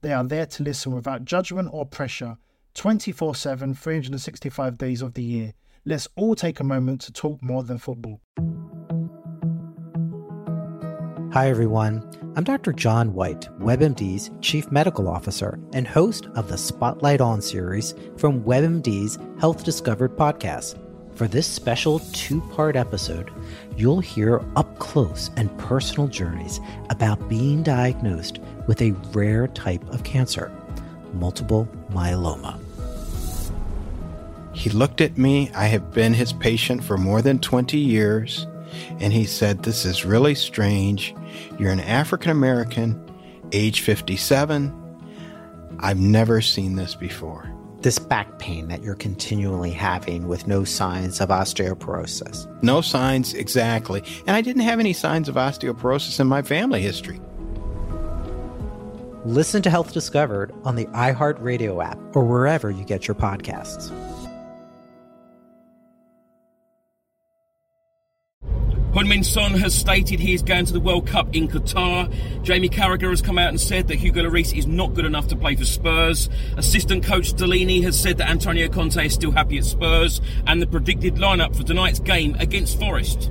They are there to listen without judgment or pressure 24 7, 365 days of the year. Let's all take a moment to talk more than football. Hi, everyone. I'm Dr. John White, WebMD's Chief Medical Officer and host of the Spotlight On series from WebMD's Health Discovered podcast. For this special two part episode, you'll hear up close and personal journeys about being diagnosed with a rare type of cancer, multiple myeloma. He looked at me. I have been his patient for more than 20 years. And he said, This is really strange. You're an African American, age 57. I've never seen this before. This back pain that you're continually having with no signs of osteoporosis. No signs, exactly. And I didn't have any signs of osteoporosis in my family history. Listen to Health Discovered on the iHeartRadio app or wherever you get your podcasts. Heung-min Son has stated he is going to the World Cup in Qatar. Jamie Carragher has come out and said that Hugo Lloris is not good enough to play for Spurs. Assistant coach Stellini has said that Antonio Conte is still happy at Spurs. And the predicted lineup for tonight's game against Forest.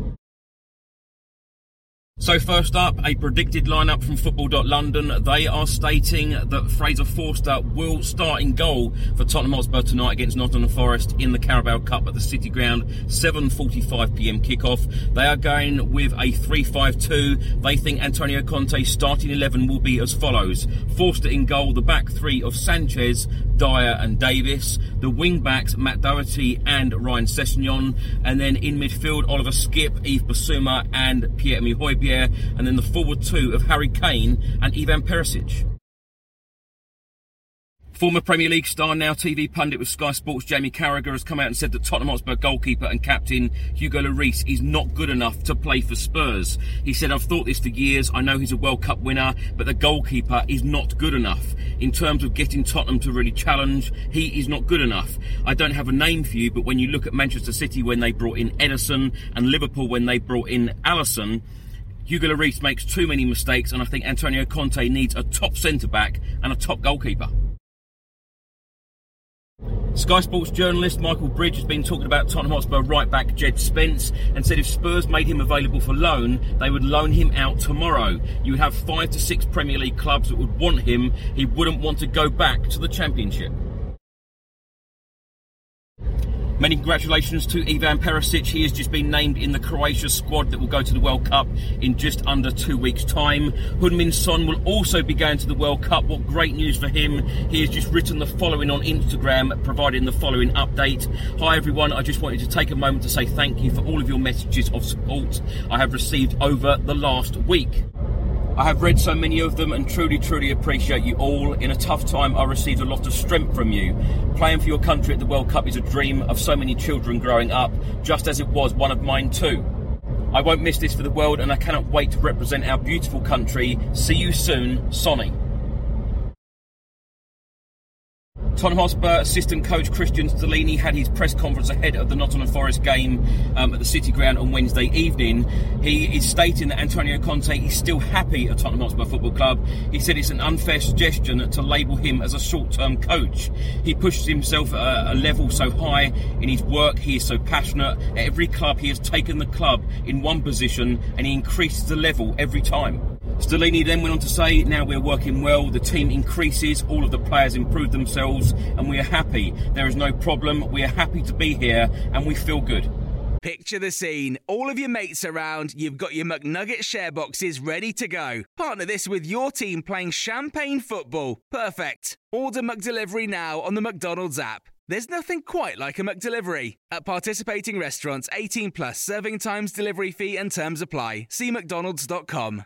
So first up, a predicted lineup from Football.London. They are stating that Fraser Forster will start in goal for Tottenham Hotspur tonight against Nottingham Forest in the Carabao Cup at the City Ground, 7.45pm kickoff. They are going with a 3-5-2. They think Antonio Conte's starting 11 will be as follows. Forster in goal, the back three of Sanchez, Dier and Davies. The wing backs, Matt Doherty and Ryan Sessegnon. And then in midfield, Oliver Skipp, Yves Bissouma and Pierre-Emile Højbjerg and then the forward two of Harry Kane and Ivan Perisic. Former Premier League star, now TV pundit with Sky Sports, Jamie Carragher, has come out and said that Tottenham Hotspur goalkeeper and captain Hugo Lloris is not good enough to play for Spurs. He said, I've thought this for years. I know he's a World Cup winner, but the goalkeeper is not good enough. In terms of getting Tottenham to really challenge, he is not good enough. I don't have a name for you, but when you look at Manchester City when they brought in Ederson and Liverpool when they brought in Alisson, Hugo Lloris makes too many mistakes, and I think Antonio Conte needs a top centre back and a top goalkeeper. Sky Sports journalist Michael Bridge has been talking about Tottenham Hotspur right back Jed Spence and said if Spurs made him available for loan, they would loan him out tomorrow. You would have five to six Premier League clubs that would want him. He wouldn't want to go back to the Championship. Many congratulations to Ivan Perisic. He has just been named in the Croatia squad that will go to the World Cup in just under two weeks' time. Heung-min Son will also be going to the World Cup. What great news for him. He has just written the following on Instagram, providing the following update. Hi everyone, I just wanted to take a moment to say thank you for all of your messages of support I have received over the last week. I have read so many of them and truly, truly appreciate you all. In a tough time, I received a lot of strength from you. Playing for your country at the World Cup is a dream of so many children growing up, just as it was one of mine too. I won't miss this for the world and I cannot wait to represent our beautiful country. See you soon, Sonny. Tottenham Hotspur assistant coach Cristian Stellini had his press conference ahead of the Nottingham Forest game um, at the City Ground on Wednesday evening. He is stating that Antonio Conte is still happy at Tottenham Hotspur Football Club. He said it's an unfair suggestion to label him as a short-term coach. He pushes himself at a level so high in his work. He is so passionate. At every club, he has taken the club in one position and he increases the level every time. Stellini then went on to say, now we're working well, the team increases, all of the players improve themselves, and we are happy. There is no problem, we are happy to be here, and we feel good. Picture the scene. All of your mates around, you've got your McNugget share boxes ready to go. Partner this with your team playing champagne football. Perfect. Order McDelivery now on the McDonald's app. There's nothing quite like a McDelivery. At participating restaurants, 18 plus serving times, delivery fee, and terms apply. See McDonald's.com.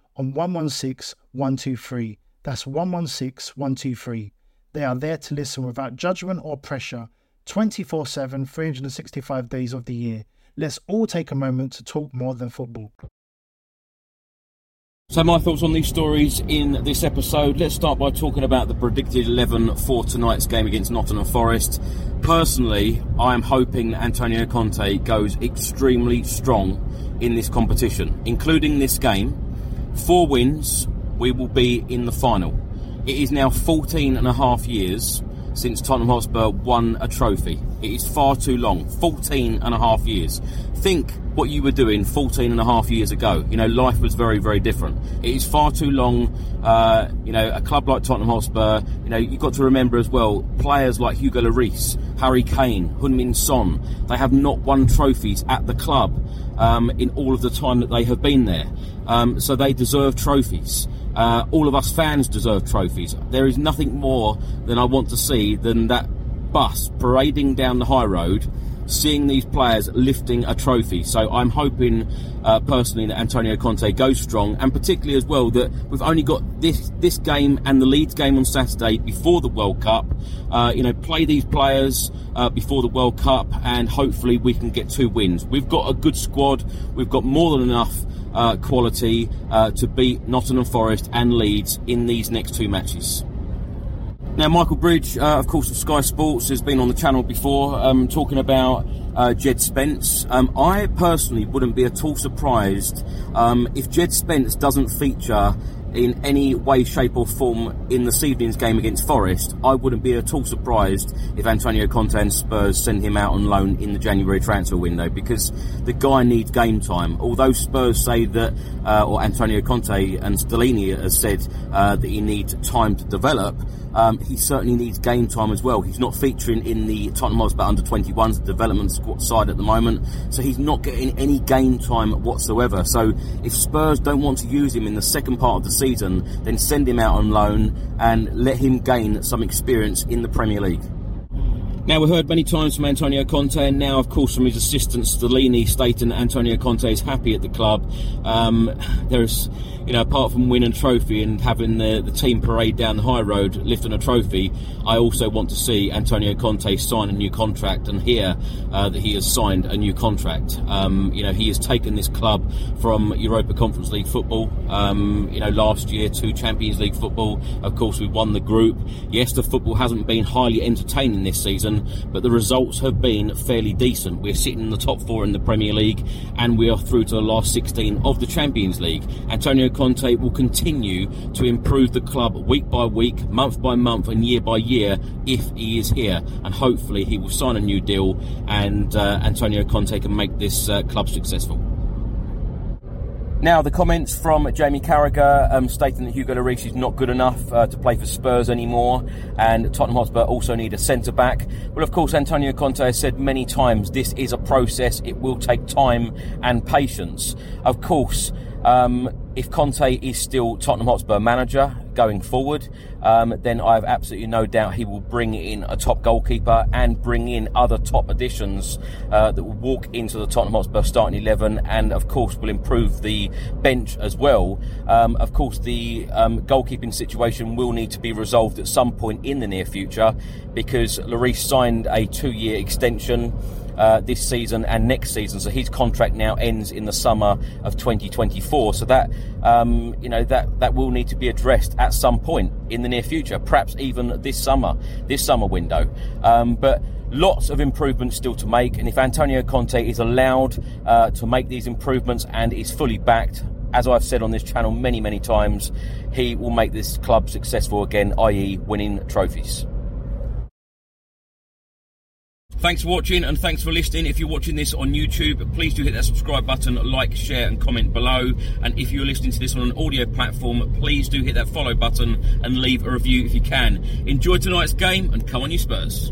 on 116 123. That's 116 123. They are there to listen without judgment or pressure 24 7, 365 days of the year. Let's all take a moment to talk more than football. So, my thoughts on these stories in this episode. Let's start by talking about the predicted 11 for tonight's game against Nottingham Forest. Personally, I am hoping Antonio Conte goes extremely strong in this competition, including this game. Four wins, we will be in the final. It is now 14 and a half years since Tottenham Hotspur won a trophy. It is far too long. 14 and a half years. Think what you were doing 14 and a half years ago. You know, life was very, very different. It is far too long. Uh, you know, a club like Tottenham Hotspur, you know, you've got to remember as well, players like Hugo Lloris, Harry Kane, Heung-min Son, they have not won trophies at the club um, in all of the time that they have been there. Um, so they deserve trophies. Uh, all of us fans deserve trophies. There is nothing more than I want to see than that bus parading down the high road, seeing these players lifting a trophy. So I'm hoping uh, personally that Antonio Conte goes strong, and particularly as well that we've only got this this game and the Leeds game on Saturday before the World Cup. Uh, you know, play these players uh, before the World Cup, and hopefully we can get two wins. We've got a good squad. We've got more than enough uh, quality uh, to beat Nottingham Forest and Leeds in these next two matches. Now, Michael Bridge, uh, of course, of Sky Sports, has been on the channel before um, talking about uh, Jed Spence. Um, I personally wouldn't be at all surprised um, if Jed Spence doesn't feature in any way, shape, or form in this evening's game against Forest, I wouldn't be at all surprised if Antonio Conte and Spurs send him out on loan in the January transfer window because the guy needs game time. Although Spurs say that, uh, or Antonio Conte and Stellini has said uh, that he needs time to develop, um, he certainly needs game time as well. He's not featuring in the Tottenham Hotspur under 21s development squad side at the moment, so he's not getting any game time whatsoever. So if Spurs don't want to use him in the second part of the season, then send him out on loan and let him gain some experience in the Premier League. Now, we've heard many times from Antonio Conte, and now, of course, from his assistant Stellini, stating that Antonio Conte is happy at the club. Um, there's, you know, apart from winning a trophy and having the, the team parade down the high road lifting a trophy, I also want to see Antonio Conte sign a new contract and hear uh, that he has signed a new contract. Um, you know, he has taken this club from Europa Conference League football, um, you know, last year to Champions League football. Of course, we won the group. Yes, the football hasn't been highly entertaining this season season, but the results have been fairly decent. We're sitting in the top four in the Premier League, and we are through to the last 16 of the Champions League. Antonio Conte will continue to improve the club week by week, month by month, and year by year if he is here, and hopefully he will sign a new deal, and uh, Antonio Conte can make this uh, club successful. Now, the comments from Jamie Carragher um, stating that Hugo Lloris is not good enough uh, to play for Spurs anymore, and Tottenham Hotspur also need a centre back. Well, of course, Antonio Conte has said many times this is a process, it will take time and patience. Of course, um, if Conte is still Tottenham Hotspur manager going forward, um, then I have absolutely no doubt he will bring in a top goalkeeper and bring in other top additions uh, that will walk into the Tottenham Hotspur starting 11 and, of course, will improve the bench as well. Um, of course, the um, goalkeeping situation will need to be resolved at some point in the near future because Lloris signed a two year extension uh, this season and next season. So his contract now ends in the summer of 2024. So that um, you know that that will need to be addressed at some point in the near future, perhaps even this summer, this summer window. Um, but lots of improvements still to make. And if Antonio Conte is allowed uh, to make these improvements and is fully backed, as I've said on this channel many, many times, he will make this club successful again, i.e., winning trophies. Thanks for watching and thanks for listening. If you're watching this on YouTube, please do hit that subscribe button, like, share, and comment below. And if you're listening to this on an audio platform, please do hit that follow button and leave a review if you can. Enjoy tonight's game and come on, you Spurs.